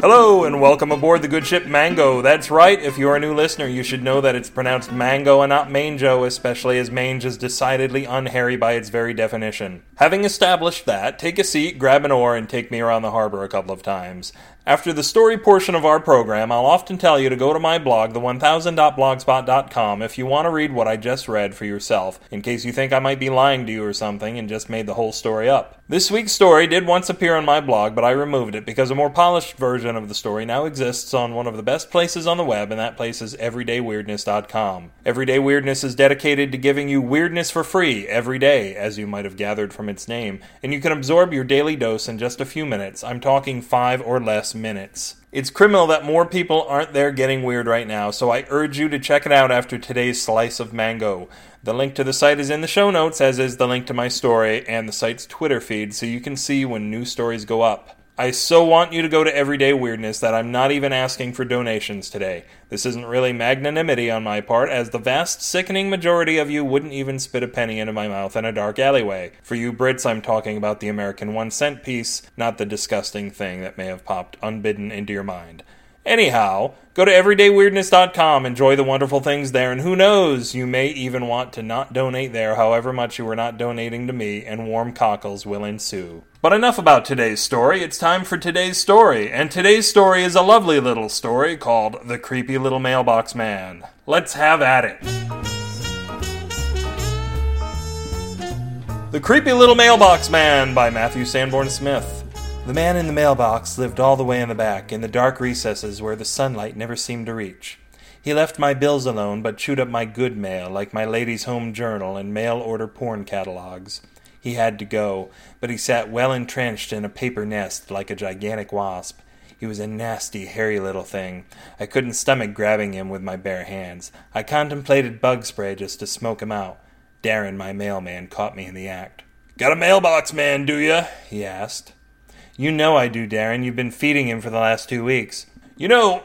Hello and welcome aboard the good ship Mango. That's right, if you're a new listener, you should know that it's pronounced mango and not mango, especially as mange is decidedly unhairy by its very definition. Having established that, take a seat, grab an oar, and take me around the harbor a couple of times. After the story portion of our program, I'll often tell you to go to my blog, the1000.blogspot.com, if you want to read what I just read for yourself, in case you think I might be lying to you or something and just made the whole story up. This week's story did once appear on my blog, but I removed it because a more polished version of the story now exists on one of the best places on the web, and that place is everydayweirdness.com. Everyday Weirdness is dedicated to giving you weirdness for free every day, as you might have gathered from its name, and you can absorb your daily dose in just a few minutes. I'm talking five or less minutes. It's criminal that more people aren't there getting weird right now, so I urge you to check it out after today's slice of mango. The link to the site is in the show notes, as is the link to my story and the site's Twitter feed, so you can see when new stories go up. I so want you to go to Everyday Weirdness that I'm not even asking for donations today. This isn't really magnanimity on my part, as the vast, sickening majority of you wouldn't even spit a penny into my mouth in a dark alleyway. For you Brits, I'm talking about the American one cent piece, not the disgusting thing that may have popped unbidden into your mind. Anyhow, go to everydayweirdness.com, enjoy the wonderful things there, and who knows, you may even want to not donate there however much you are not donating to me, and warm cockles will ensue. But enough about today's story, it's time for today's story, and today's story is a lovely little story called The Creepy Little Mailbox Man. Let's have at it. The Creepy Little Mailbox Man by Matthew Sanborn Smith. The man in the mailbox lived all the way in the back, in the dark recesses where the sunlight never seemed to reach. He left my bills alone, but chewed up my good mail, like my Ladies' Home Journal and mail order porn catalogs. He had to go, but he sat well entrenched in a paper nest like a gigantic wasp. He was a nasty, hairy little thing. I couldn't stomach grabbing him with my bare hands. I contemplated bug spray just to smoke him out. Darren, my mailman, caught me in the act. Got a mailbox man, do ya? he asked. You know I do, Darren. You've been feeding him for the last two weeks. You know,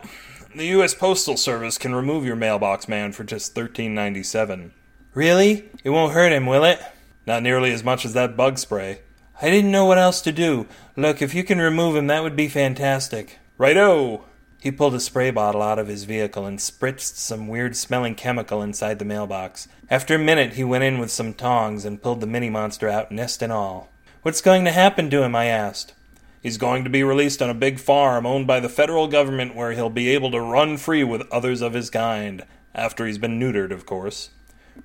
the U.S. Postal Service can remove your mailbox man for just thirteen ninety seven. Really? It won't hurt him, will it? Not nearly as much as that bug spray. I didn't know what else to do. Look, if you can remove him, that would be fantastic. Righto! He pulled a spray bottle out of his vehicle and spritzed some weird smelling chemical inside the mailbox. After a minute, he went in with some tongs and pulled the mini monster out, nest and all. What's going to happen to him? I asked. He's going to be released on a big farm owned by the federal government where he'll be able to run free with others of his kind. After he's been neutered, of course.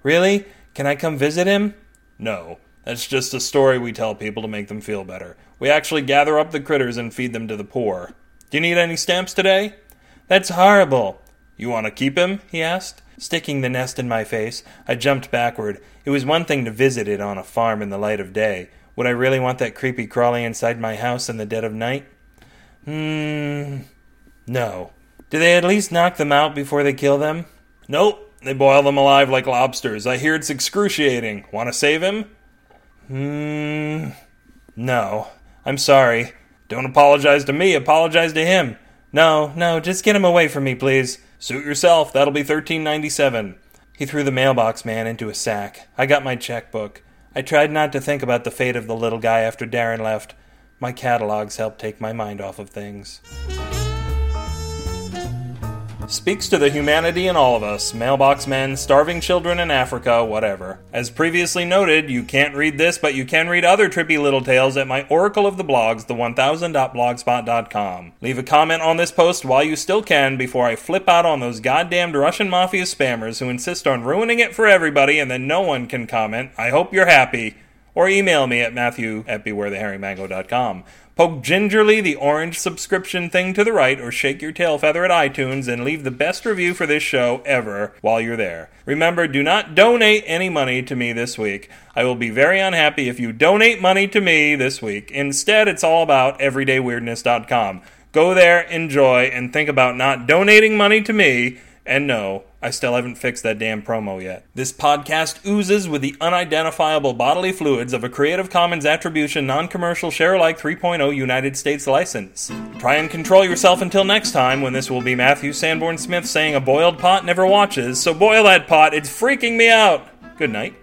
Really? Can I come visit him? No. That's just a story we tell people to make them feel better. We actually gather up the critters and feed them to the poor. Do you need any stamps today? That's horrible. You want to keep him? he asked. Sticking the nest in my face, I jumped backward. It was one thing to visit it on a farm in the light of day. Would I really want that creepy crawling inside my house in the dead of night? Hmm. No. Do they at least knock them out before they kill them? Nope. They boil them alive like lobsters. I hear it's excruciating. Want to save him? Hmm. No. I'm sorry. Don't apologize to me, apologize to him. No, no, just get him away from me, please. Suit yourself, that'll be thirteen ninety seven. He threw the mailbox man into a sack. I got my checkbook. I tried not to think about the fate of the little guy after Darren left. My catalogs helped take my mind off of things. Speaks to the humanity in all of us mailbox men, starving children in Africa, whatever. As previously noted, you can't read this, but you can read other trippy little tales at my Oracle of the Blogs, the1000.blogspot.com. Leave a comment on this post while you still can before I flip out on those goddamned Russian mafia spammers who insist on ruining it for everybody and then no one can comment. I hope you're happy. Or email me at matthew at bewarethehairymango.com. Poke gingerly the orange subscription thing to the right, or shake your tail feather at iTunes and leave the best review for this show ever while you're there. Remember, do not donate any money to me this week. I will be very unhappy if you donate money to me this week. Instead, it's all about everydayweirdness.com. Go there, enjoy, and think about not donating money to me. And no, I still haven't fixed that damn promo yet. This podcast oozes with the unidentifiable bodily fluids of a Creative Commons Attribution Non Commercial Share Alike 3.0 United States license. Try and control yourself until next time when this will be Matthew Sanborn Smith saying a boiled pot never watches, so boil that pot, it's freaking me out. Good night.